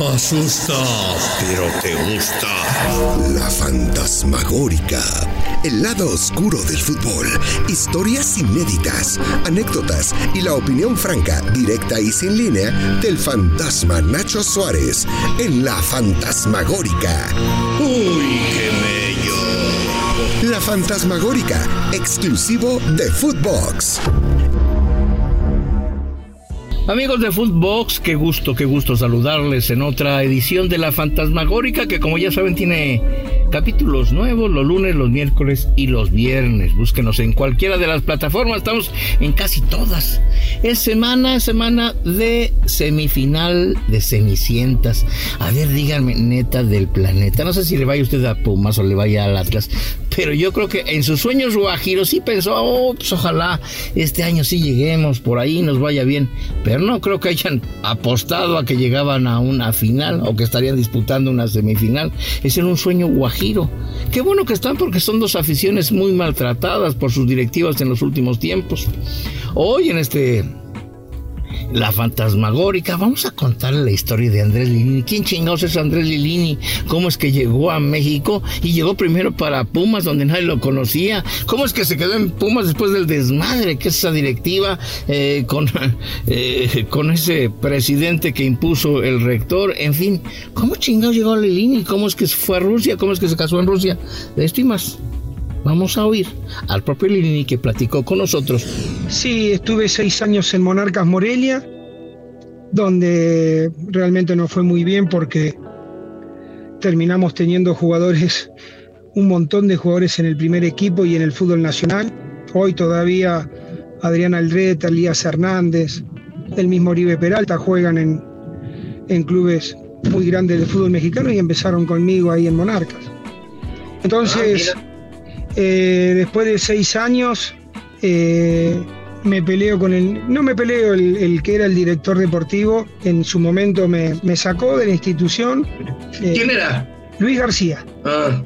Asusta, pero te gusta. La fantasmagórica. El lado oscuro del fútbol. Historias inéditas, anécdotas y la opinión franca, directa y sin línea del fantasma Nacho Suárez en La Fantasmagórica. Uy, qué bello. La Fantasmagórica, exclusivo de Footbox. Amigos de Footbox, qué gusto, qué gusto saludarles en otra edición de La Fantasmagórica que como ya saben tiene capítulos nuevos los lunes, los miércoles y los viernes. Búsquenos en cualquiera de las plataformas, estamos en casi todas. Es semana, semana de semifinal de Cenicientas. A ver, díganme, neta del planeta. No sé si le vaya usted a Pumas o le vaya al Atlas, pero yo creo que en sus sueños Guajiro sí pensó, oh, pues ojalá este año sí lleguemos, por ahí nos vaya bien. Pero no creo que hayan apostado a que llegaban a una final o que estarían disputando una semifinal. Es en un sueño Guajiro. Qué bueno que están porque son dos aficiones muy maltratadas por sus directivas en los últimos tiempos. Hoy en este la fantasmagórica. Vamos a contarle la historia de Andrés Lilini. ¿Quién chingados es Andrés Lilini? ¿Cómo es que llegó a México y llegó primero para Pumas donde nadie lo conocía? ¿Cómo es que se quedó en Pumas después del desmadre que es esa directiva eh, con, eh, con ese presidente que impuso el rector? En fin, ¿cómo chingados llegó a Lilini? ¿Cómo es que fue a Rusia? ¿Cómo es que se casó en Rusia? De esto y más. Vamos a oír al propio Lilini que platicó con nosotros. Sí, estuve seis años en Monarcas Morelia, donde realmente no fue muy bien porque terminamos teniendo jugadores, un montón de jugadores en el primer equipo y en el fútbol nacional. Hoy todavía Adrián Aldrete, Elías Hernández, el mismo Oribe Peralta juegan en, en clubes muy grandes de fútbol mexicano y empezaron conmigo ahí en Monarcas. Entonces, eh, después de seis años, eh, me peleo con el. No me peleo, el, que era el director deportivo, en su momento me, sacó de la institución. Eh, ¿Quién era? Luis García. Ah,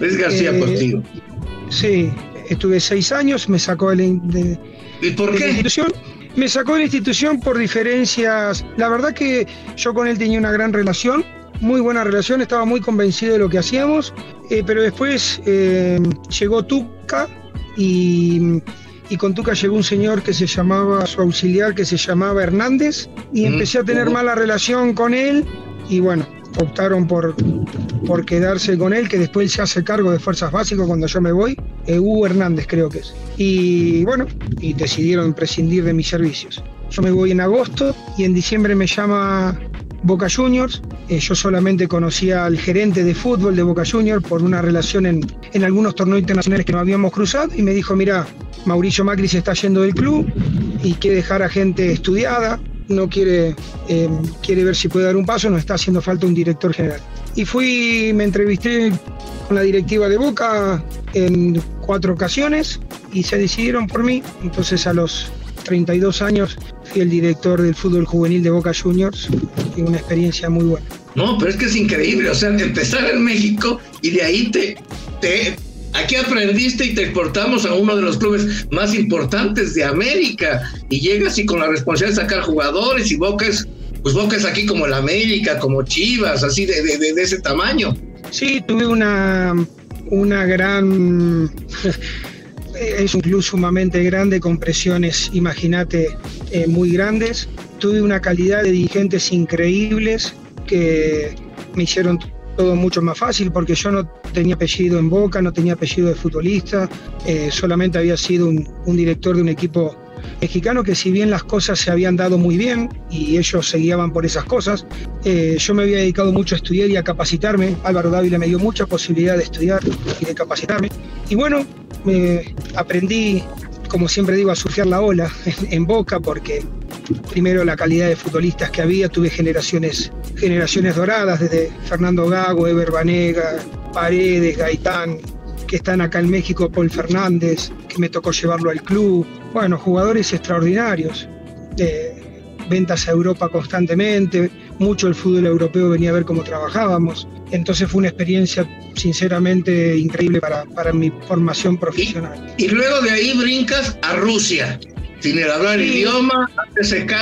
Luis García Portillo. Sí, estuve seis años, me sacó de, de, ¿Y por qué? la institución. Me sacó de la institución por diferencias. La verdad que yo con él tenía una gran relación muy buena relación, estaba muy convencido de lo que hacíamos, eh, pero después eh, llegó Tuca y, con Tuca llegó un señor que se llamaba, su auxiliar que se llamaba Hernández, y empecé a tener mala relación con él y bueno, optaron por, por quedarse con él, que después se hace cargo de fuerzas básicas cuando yo me voy, eh, Hugo Hernández creo que es. Y bueno, y decidieron prescindir de mis servicios. Yo me voy en agosto y en diciembre me llama Boca Juniors. Eh, yo solamente conocía al gerente de fútbol de Boca Juniors por una relación en, en algunos torneos internacionales que nos habíamos cruzado y me dijo, mira, Mauricio Macri se está yendo del club y quiere dejar a gente estudiada, no quiere, eh, quiere ver si puede dar un paso, nos está haciendo falta un director general. Y fui, me entrevisté con la directiva de Boca en cuatro ocasiones y se decidieron por mí. Entonces a los 32 años fui el director del fútbol juvenil de Boca Juniors y una experiencia muy buena. No, pero es que es increíble, o sea, empezar en México y de ahí te, te aquí aprendiste y te exportamos a uno de los clubes más importantes de América y llegas y con la responsabilidad de sacar jugadores y Boca es, pues Boca es aquí como el América, como Chivas, así de, de, de ese tamaño. Sí, tuve una, una gran es un club sumamente grande con presiones, imagínate, eh, muy grandes. Tuve una calidad de dirigentes increíbles que me hicieron todo mucho más fácil porque yo no tenía apellido en Boca, no tenía apellido de futbolista, eh, solamente había sido un, director de un equipo mexicano que si bien las cosas se habían dado muy bien y ellos se guiaban por esas cosas, eh, yo me había dedicado mucho a estudiar y a capacitarme. Álvaro Dávila me dio mucha posibilidad de estudiar y de capacitarme. Y bueno, me aprendí, como siempre digo, a surfear la ola en, Boca porque primero la calidad de futbolistas que había, tuve generaciones, generaciones doradas, desde Fernando Gago, Ever Banega, Paredes, Gaitán, que están acá en México, Paul Fernández, que me tocó llevarlo al club. Bueno, jugadores extraordinarios, ventas a Europa constantemente, mucho el fútbol europeo venía a ver cómo trabajábamos. Entonces fue una experiencia sinceramente increíble para, para mi formación profesional. Y, luego de ahí brincas a Rusia. sin el hablar el idioma, TSK.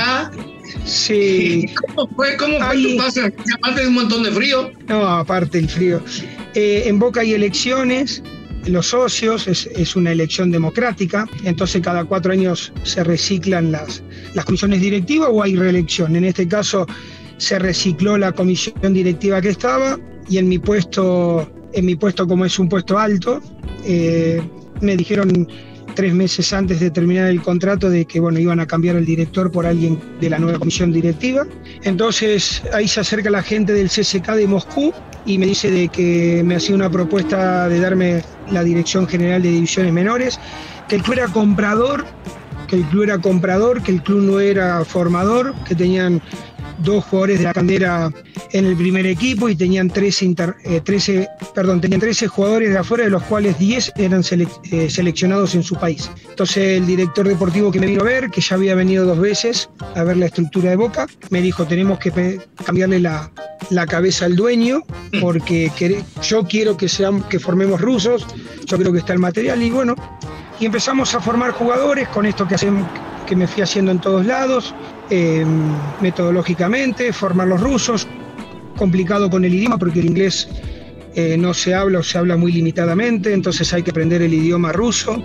Sí. ¿Cómo fue? ¿Cómo fue tu pase? Aparte de un montón de frío. No, aparte el frío. Eh, en Boca hay elecciones, los socios, es, es, una elección democrática, entonces cada cuatro años se reciclan las, las comisiones directivas o hay reelección. En este caso se recicló la comisión directiva que estaba y en mi puesto, en mi puesto como es un puesto alto, eh, me dijeron tres meses antes de terminar el contrato de que bueno iban a cambiar el director por alguien de la nueva comisión directiva. Entonces ahí se acerca la gente del CSK de Moscú y me dice de que me hacía una propuesta de darme la dirección general de divisiones menores, que el club era comprador, que el club era comprador, que el club no era formador, que tenían dos jugadores de la candera en el primer equipo y tenían 13, 13, eh, perdón, tenían 13 jugadores de afuera, de los cuales 10 eran eh, seleccionados en su país. Entonces el director deportivo que me vino a ver, que ya había venido dos veces a ver la estructura de Boca, me dijo tenemos que cambiarle la, la cabeza al dueño porque yo quiero que, sean, que formemos rusos, yo creo que está el material y bueno, y empezamos a formar jugadores con esto que hacemos que me fui haciendo en todos lados, eh, metodológicamente, formar los rusos, complicado con el idioma porque el inglés eh, no se habla o se habla muy limitadamente, entonces hay que aprender el idioma ruso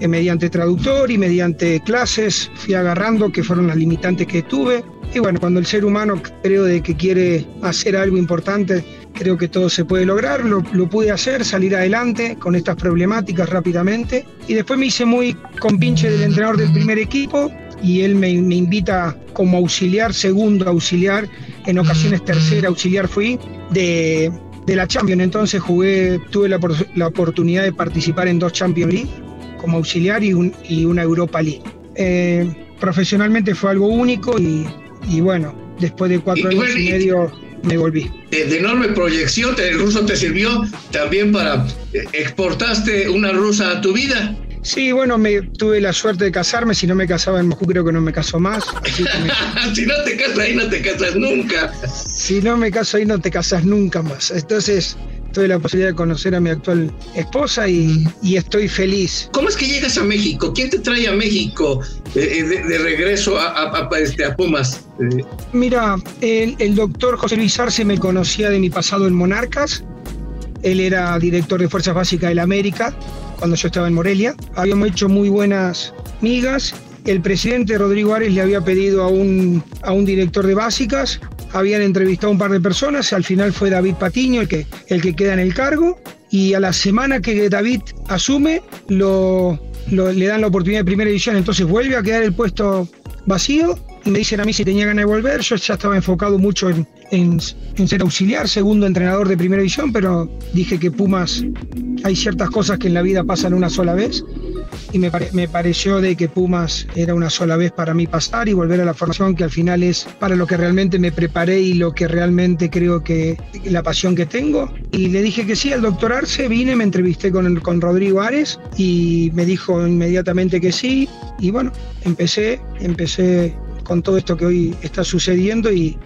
eh, mediante traductor y mediante clases, fui agarrando que fueron las limitantes que tuve. Y bueno, cuando el ser humano creo de que quiere hacer algo importante, creo que todo se puede lograr, lo, lo, pude hacer, salir adelante con estas problemáticas rápidamente. Y después me hice muy compinche del entrenador del primer equipo y él me, me invita como auxiliar, segundo auxiliar, en ocasiones tercera auxiliar fui, de, de la Champions. Entonces jugué, tuve la, la, oportunidad de participar en dos Champions League como auxiliar y, un, y una Europa League. Eh, profesionalmente fue algo único y, y bueno, después de cuatro años y medio me volví. De enorme proyección, el ruso te sirvió también para eh, exportaste una rusa a tu vida. Sí, bueno, me tuve la suerte de casarme. Si no me casaba en Moscú, creo que no me caso más. Me... si no te casas ahí, no te casas nunca. Si no me caso ahí, no te casas nunca más. Entonces, tuve la posibilidad de conocer a mi actual esposa y, y estoy feliz. ¿Cómo es que llegas a México? ¿Quién te trae a México eh, de, de, regreso a, a, a, este, a Pumas? Eh. Mira, el, el doctor José Luis Arce me conocía de mi pasado en Monarcas. Él era director de Fuerzas Básicas de la América cuando yo estaba en Morelia. Habíamos hecho muy buenas migas. El presidente Rodrigo Ares le había pedido a un, a un director de básicas, habían entrevistado a un par de personas, al final fue David Patiño el que, el que queda en el cargo, y a la semana que David asume, lo, lo, le dan la oportunidad de primera división, entonces vuelve a quedar el puesto vacío me dicen a mí si tenía ganas de volver. Yo ya estaba enfocado mucho en, en, ser auxiliar, segundo entrenador de primera división, pero dije que Pumas, hay ciertas cosas que en la vida pasan una sola vez y me, pare, me, pareció de que Pumas era una sola vez para mí pasar y volver a la formación que al final es para lo que realmente me preparé y lo que realmente creo que la pasión que tengo. Y le dije que sí al doctor Arce, vine, me entrevisté con, con Rodrigo Ares y me dijo inmediatamente que sí y bueno, empecé, empecé con todo esto que hoy está sucediendo y,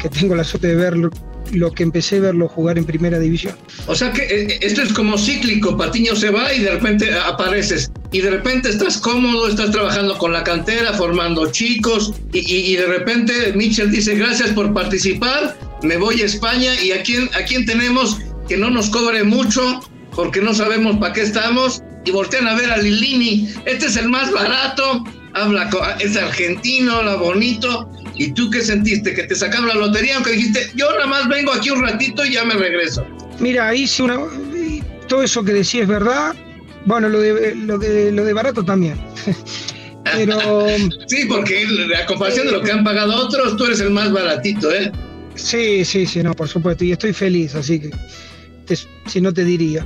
que tengo la suerte de verlo lo que empecé a verlo jugar en primera división. O sea que eh, esto es como cíclico, Patiño se va y de repente apareces y de repente estás cómodo, estás trabajando con la cantera, formando chicos y de repente Mitchell dice gracias por participar, me voy a España y a quién, a quién tenemos que no nos cobre mucho porque no sabemos para qué estamos y voltean a ver a Lilini, este es el más barato, habla, es argentino, habla bonito. ¿Y tú qué sentiste? ¿Que te sacaron la lotería? Aunque dijiste, yo nada más vengo aquí un ratito y ya me regreso. Mira, hice una. Todo eso que decía es verdad. Bueno, lo de, lo de, lo de barato también. Pero. sí, porque a comparación de lo que han pagado otros, tú eres el más baratito, ¿eh? Sí, sí, sí, no, por supuesto. Y estoy feliz, así que. Te, si no te diría.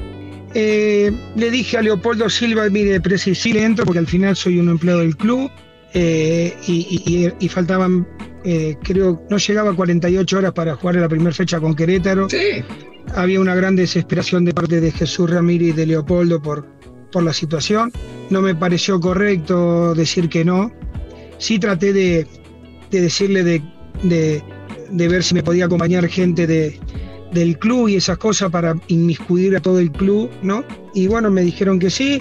Eh, le dije a Leopoldo Silva, mire, pero sí, sí le entro porque al final soy un empleado del club eh, y, y, y, faltaban, eh, creo, no llegaba a 48 horas para jugar la primera fecha con Querétaro. Sí. Había una gran desesperación de parte de Jesús Ramírez y de Leopoldo por, por la situación. No me pareció correcto decir que no. Sí traté de, de decirle de, de, de ver si me podía acompañar gente de, del club y esas cosas para inmiscuir a todo el club, ¿no? Y bueno, me dijeron que sí.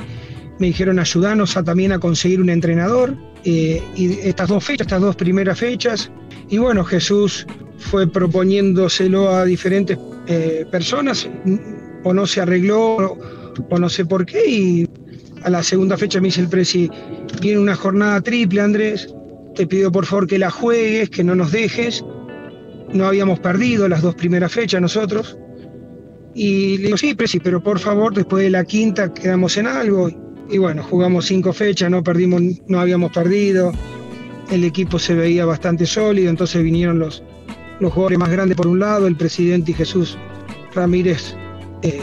me dijeron ayudanos a, también a conseguir un entrenador. Eh, y estas dos fechas, estas dos primeras fechas. Y bueno, Jesús fue proponiéndoselo a diferentes eh, personas, o no se arregló, o, no sé por qué, y a la segunda fecha me dice el presi, viene una jornada triple, Andrés, te pido por favor que la juegues, que no nos dejes. No habíamos perdido las dos primeras fechas nosotros. Y le digo, sí, presi, pero por favor, después de la quinta quedamos en algo. Y bueno, jugamos cinco fechas, no perdimos, no habíamos perdido. El equipo se veía bastante sólido, entonces vinieron los, los jugadores más grandes por un lado, el presidente y Jesús Ramírez eh,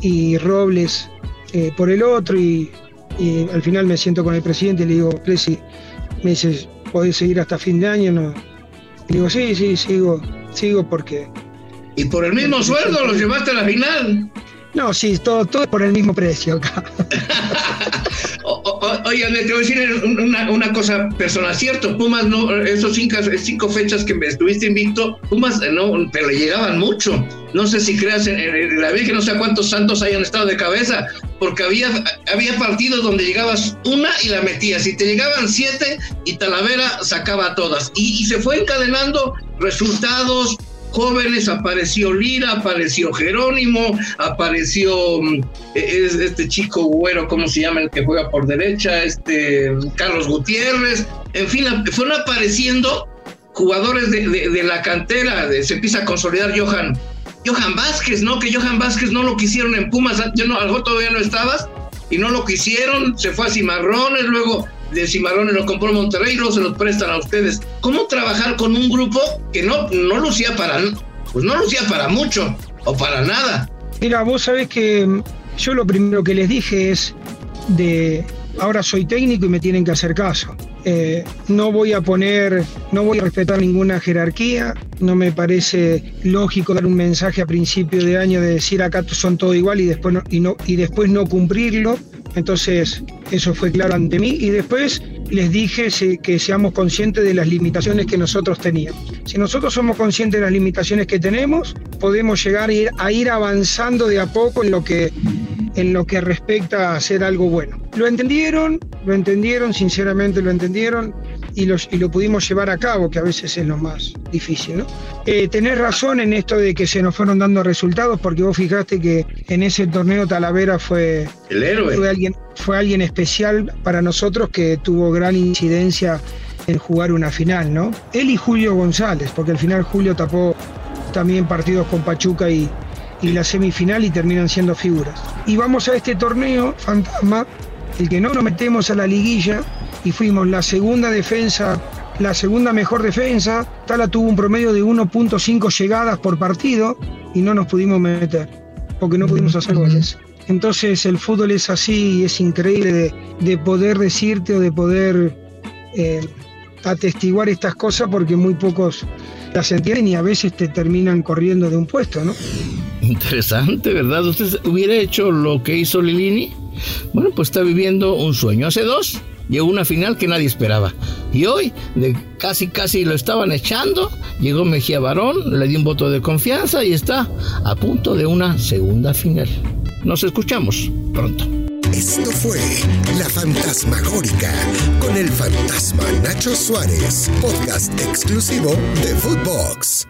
y Robles eh, por el otro. Y, al final me siento con el presidente y le digo, Presi, me dice, ¿podés seguir hasta fin de año? No. Digo, sí, sí, sigo, sigo porque. ¿Y por el mismo sueldo los llevaste a la final? No, sí, todo, todo por el mismo precio acá. oye, te voy a decir una, cosa personal, cierto, Pumas no, esos cinco, cinco, fechas que me estuviste invicto, Pumas eh, no, pero le llegaban mucho. No sé si creas en, la Virgen, no sé cuántos santos hayan estado de cabeza, porque había, había partidos donde llegabas una y la metías, y te llegaban siete y Talavera sacaba todas. y se fue encadenando resultados, jóvenes, apareció Lira, apareció Jerónimo, apareció mm, e, este chico güero, ¿cómo se llama el que juega por derecha? Este Carlos Gutiérrez, en fin, fueron apareciendo jugadores de, la cantera, se empieza a consolidar Johan, Johan Vázquez, ¿no? Que Johan Vázquez no lo quisieron en Pumas, yo no, algo todavía no estabas, y no lo quisieron, se fue a Cimarrones, luego de Cimarrones lo compró Monterrey y luego se los prestan a ustedes. ¿Cómo trabajar con un grupo que no, no lucía para, pues no lucía para mucho o para nada? Mira, vos sabés que mm, yo lo primero que les dije es de ahora soy técnico y me tienen que hacer caso. Eh, no voy a poner, no voy a respetar ninguna jerarquía, no me parece lógico dar un mensaje a principio de año de decir acá son todo igual y después no, y después no cumplirlo. Entonces, eso fue claro ante mí y después les dije que seamos conscientes de las limitaciones que nosotros teníamos. Si nosotros somos conscientes de las limitaciones que tenemos, podemos llegar a ir avanzando de a poco en lo que en lo que respecta a hacer algo bueno. Lo entendieron, lo entendieron, sinceramente lo entendieron y, los, y lo pudimos llevar a cabo, que a veces es lo más difícil. ¿no? Eh, tenés razón en esto de que se nos fueron dando resultados, porque vos fijaste que en ese torneo Talavera fue, El héroe. fue, alguien, fue alguien especial para nosotros que tuvo gran incidencia en jugar una final, ¿no? Él y Julio González, porque al final Julio tapó también partidos con Pachuca y, y la semifinal y terminan siendo figuras. Y vamos a este torneo fantasma, el que no nos metemos a la liguilla y fuimos la segunda defensa, la segunda mejor defensa. Tala tuvo un promedio de 1.5 llegadas por partido y no nos pudimos meter porque no pudimos hacer goles. Entonces el fútbol es así y es increíble de, poder decirte o de poder eh, atestiguar estas cosas porque muy pocos las entienden y a veces te terminan corriendo de un puesto, ¿no? Interesante, ¿verdad? ¿Usted hubiera hecho lo que hizo Lilini? Bueno, pues está viviendo un sueño. Hace dos llegó una final que nadie esperaba. Y hoy, de casi casi lo estaban echando, llegó Mejía Barón, le dio un voto de confianza y está a punto de una segunda final. Nos escuchamos pronto. Esto fue La Fantasmagórica con el fantasma Nacho Suárez, podcast exclusivo de Footbox.